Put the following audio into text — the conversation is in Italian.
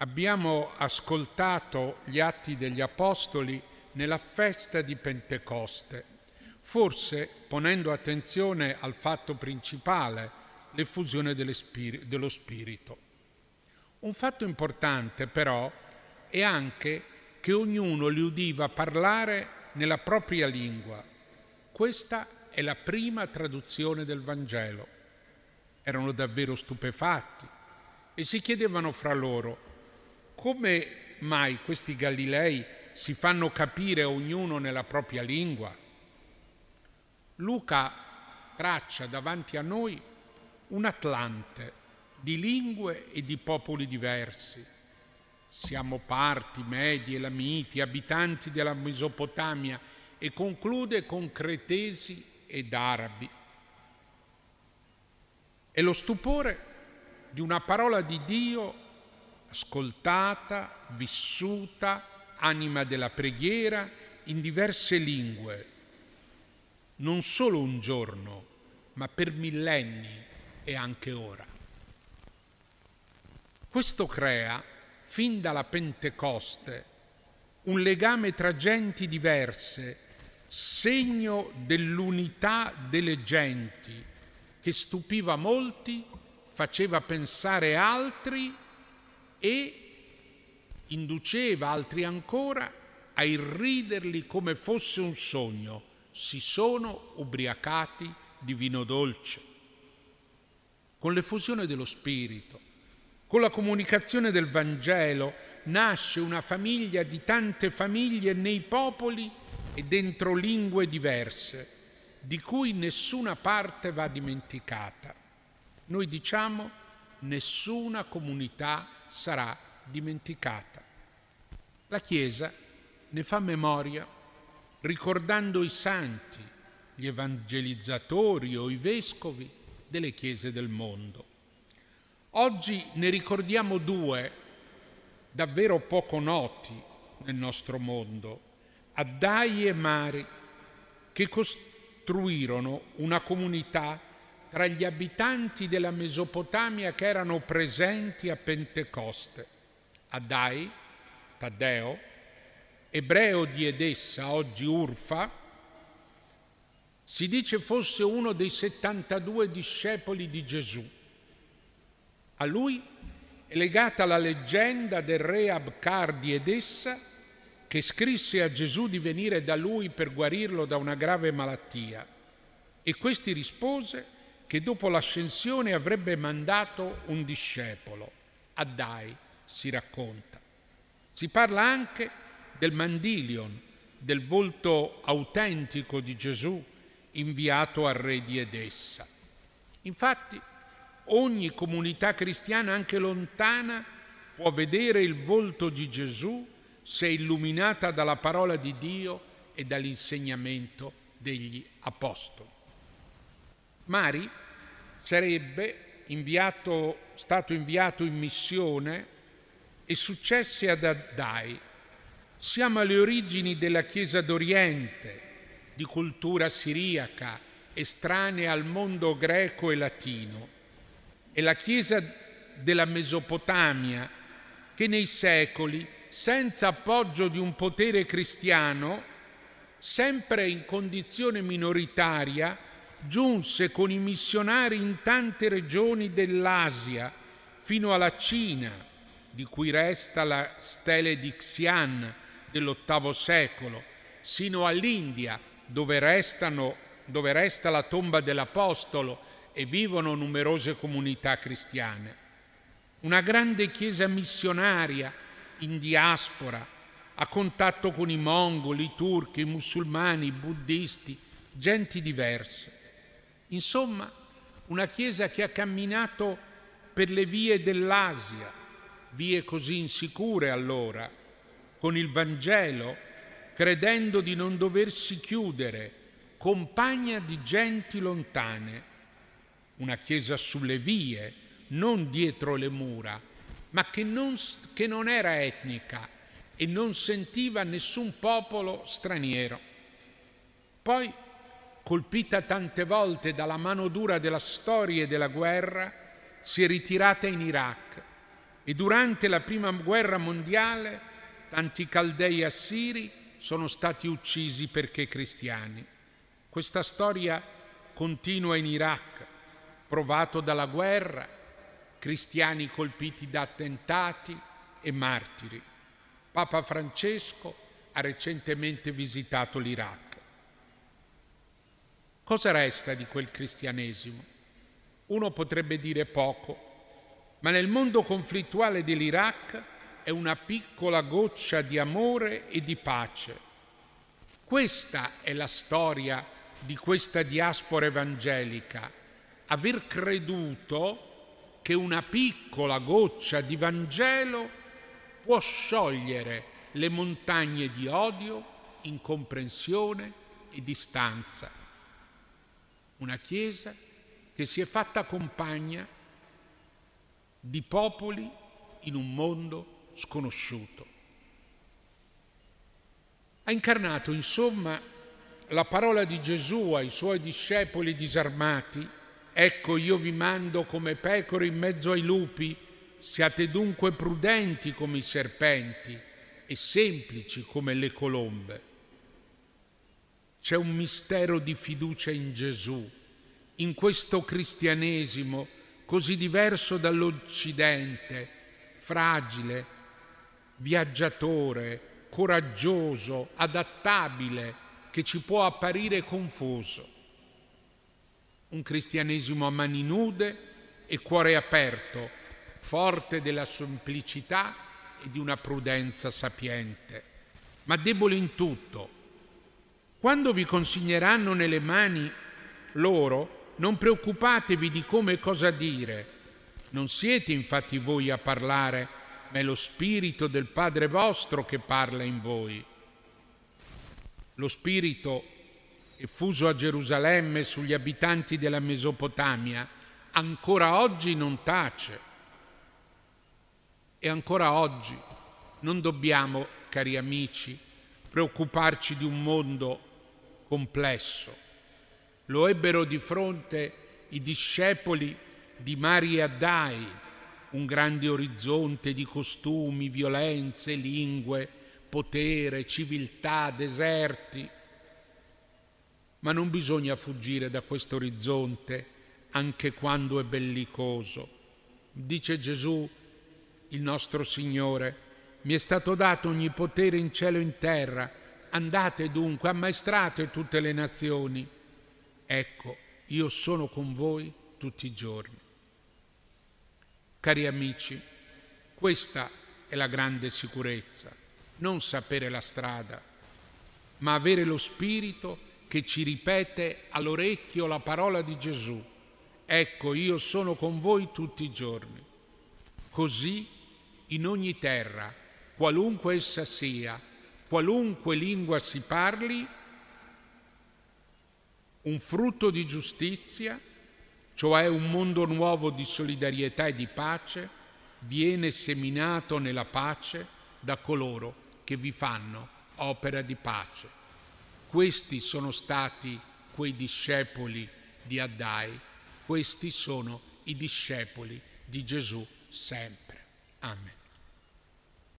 Abbiamo ascoltato gli atti degli Apostoli nella festa di Pentecoste, forse ponendo attenzione al fatto principale, l'effusione dello Spirito. Un fatto importante però è anche che ognuno li udiva parlare nella propria lingua. Questa è la prima traduzione del Vangelo. Erano davvero stupefatti e si chiedevano fra loro come mai questi Galilei si fanno capire ognuno nella propria lingua? Luca traccia davanti a noi un Atlante di lingue e di popoli diversi. Siamo parti, medi, elamiti, abitanti della Mesopotamia e conclude con cretesi ed arabi. E lo stupore di una parola di Dio ascoltata, vissuta, anima della preghiera in diverse lingue, non solo un giorno, ma per millenni e anche ora. Questo crea, fin dalla Pentecoste, un legame tra genti diverse, segno dell'unità delle genti, che stupiva molti, faceva pensare altri e induceva altri ancora a irriderli come fosse un sogno. Si sono ubriacati di vino dolce. Con l'effusione dello Spirito, con la comunicazione del Vangelo, nasce una famiglia di tante famiglie nei popoli e dentro lingue diverse, di cui nessuna parte va dimenticata. Noi diciamo nessuna comunità sarà dimenticata. La Chiesa ne fa memoria ricordando i santi, gli evangelizzatori o i vescovi delle chiese del mondo. Oggi ne ricordiamo due davvero poco noti nel nostro mondo, Addai e Mari, che costruirono una comunità tra gli abitanti della Mesopotamia che erano presenti a Pentecoste. Addai, Taddeo, ebreo di Edessa, oggi Urfa, si dice fosse uno dei 72 discepoli di Gesù. A lui è legata la leggenda del re Abcar di Edessa che scrisse a Gesù di venire da lui per guarirlo da una grave malattia. E questi rispose che dopo l'ascensione avrebbe mandato un discepolo. Addai si racconta. Si parla anche del mandilion, del volto autentico di Gesù inviato al re di Edessa. Infatti, ogni comunità cristiana, anche lontana, può vedere il volto di Gesù se illuminata dalla parola di Dio e dall'insegnamento degli apostoli. Mari sarebbe inviato, stato inviato in missione e successe ad Addai. Siamo alle origini della Chiesa d'Oriente, di cultura siriaca, estranea al mondo greco e latino. È la Chiesa della Mesopotamia che nei secoli, senza appoggio di un potere cristiano, sempre in condizione minoritaria, giunse con i missionari in tante regioni dell'Asia, fino alla Cina, di cui resta la stele di Xi'an dell'VIII secolo, sino all'India, dove, restano, dove resta la tomba dell'Apostolo e vivono numerose comunità cristiane. Una grande chiesa missionaria in diaspora, a contatto con i mongoli, i turchi, i musulmani, i buddisti, genti diverse. Insomma, una Chiesa che ha camminato per le vie dell'Asia, vie così insicure allora, con il Vangelo, credendo di non doversi chiudere, compagna di genti lontane, una Chiesa sulle vie, non dietro le mura, ma che non, che non era etnica e non sentiva nessun popolo straniero. Poi colpita tante volte dalla mano dura della storia e della guerra, si è ritirata in Iraq e durante la prima guerra mondiale tanti caldei assiri sono stati uccisi perché cristiani. Questa storia continua in Iraq, provato dalla guerra, cristiani colpiti da attentati e martiri. Papa Francesco ha recentemente visitato l'Iraq. Cosa resta di quel cristianesimo? Uno potrebbe dire poco, ma nel mondo conflittuale dell'Iraq è una piccola goccia di amore e di pace. Questa è la storia di questa diaspora evangelica, aver creduto che una piccola goccia di Vangelo può sciogliere le montagne di odio, incomprensione e distanza. Una Chiesa che si è fatta compagna di popoli in un mondo sconosciuto. Ha incarnato, insomma, la parola di Gesù ai suoi discepoli disarmati, ecco io vi mando come pecore in mezzo ai lupi, siate dunque prudenti come i serpenti e semplici come le colombe. C'è un mistero di fiducia in Gesù, in questo cristianesimo così diverso dall'Occidente, fragile, viaggiatore, coraggioso, adattabile, che ci può apparire confuso. Un cristianesimo a mani nude e cuore aperto, forte della semplicità e di una prudenza sapiente, ma debole in tutto. Quando vi consegneranno nelle mani loro, non preoccupatevi di come e cosa dire. Non siete infatti voi a parlare, ma è lo Spirito del Padre vostro che parla in voi. Lo Spirito effuso a Gerusalemme sugli abitanti della Mesopotamia ancora oggi non tace. E ancora oggi non dobbiamo, cari amici, preoccuparci di un mondo complesso lo ebbero di fronte i discepoli di Maria Dai, un grande orizzonte di costumi, violenze, lingue, potere, civiltà, deserti. Ma non bisogna fuggire da questo orizzonte anche quando è bellicoso. Dice Gesù, il nostro Signore, mi è stato dato ogni potere in cielo e in terra, andate dunque, ammaestrate tutte le nazioni ecco, io sono con voi tutti i giorni. Cari amici, questa è la grande sicurezza, non sapere la strada, ma avere lo Spirito che ci ripete all'orecchio la parola di Gesù. Ecco, io sono con voi tutti i giorni. Così in ogni terra, qualunque essa sia, qualunque lingua si parli, un frutto di giustizia, cioè un mondo nuovo di solidarietà e di pace, viene seminato nella pace da coloro che vi fanno opera di pace. Questi sono stati quei discepoli di Addai, questi sono i discepoli di Gesù sempre. Amen.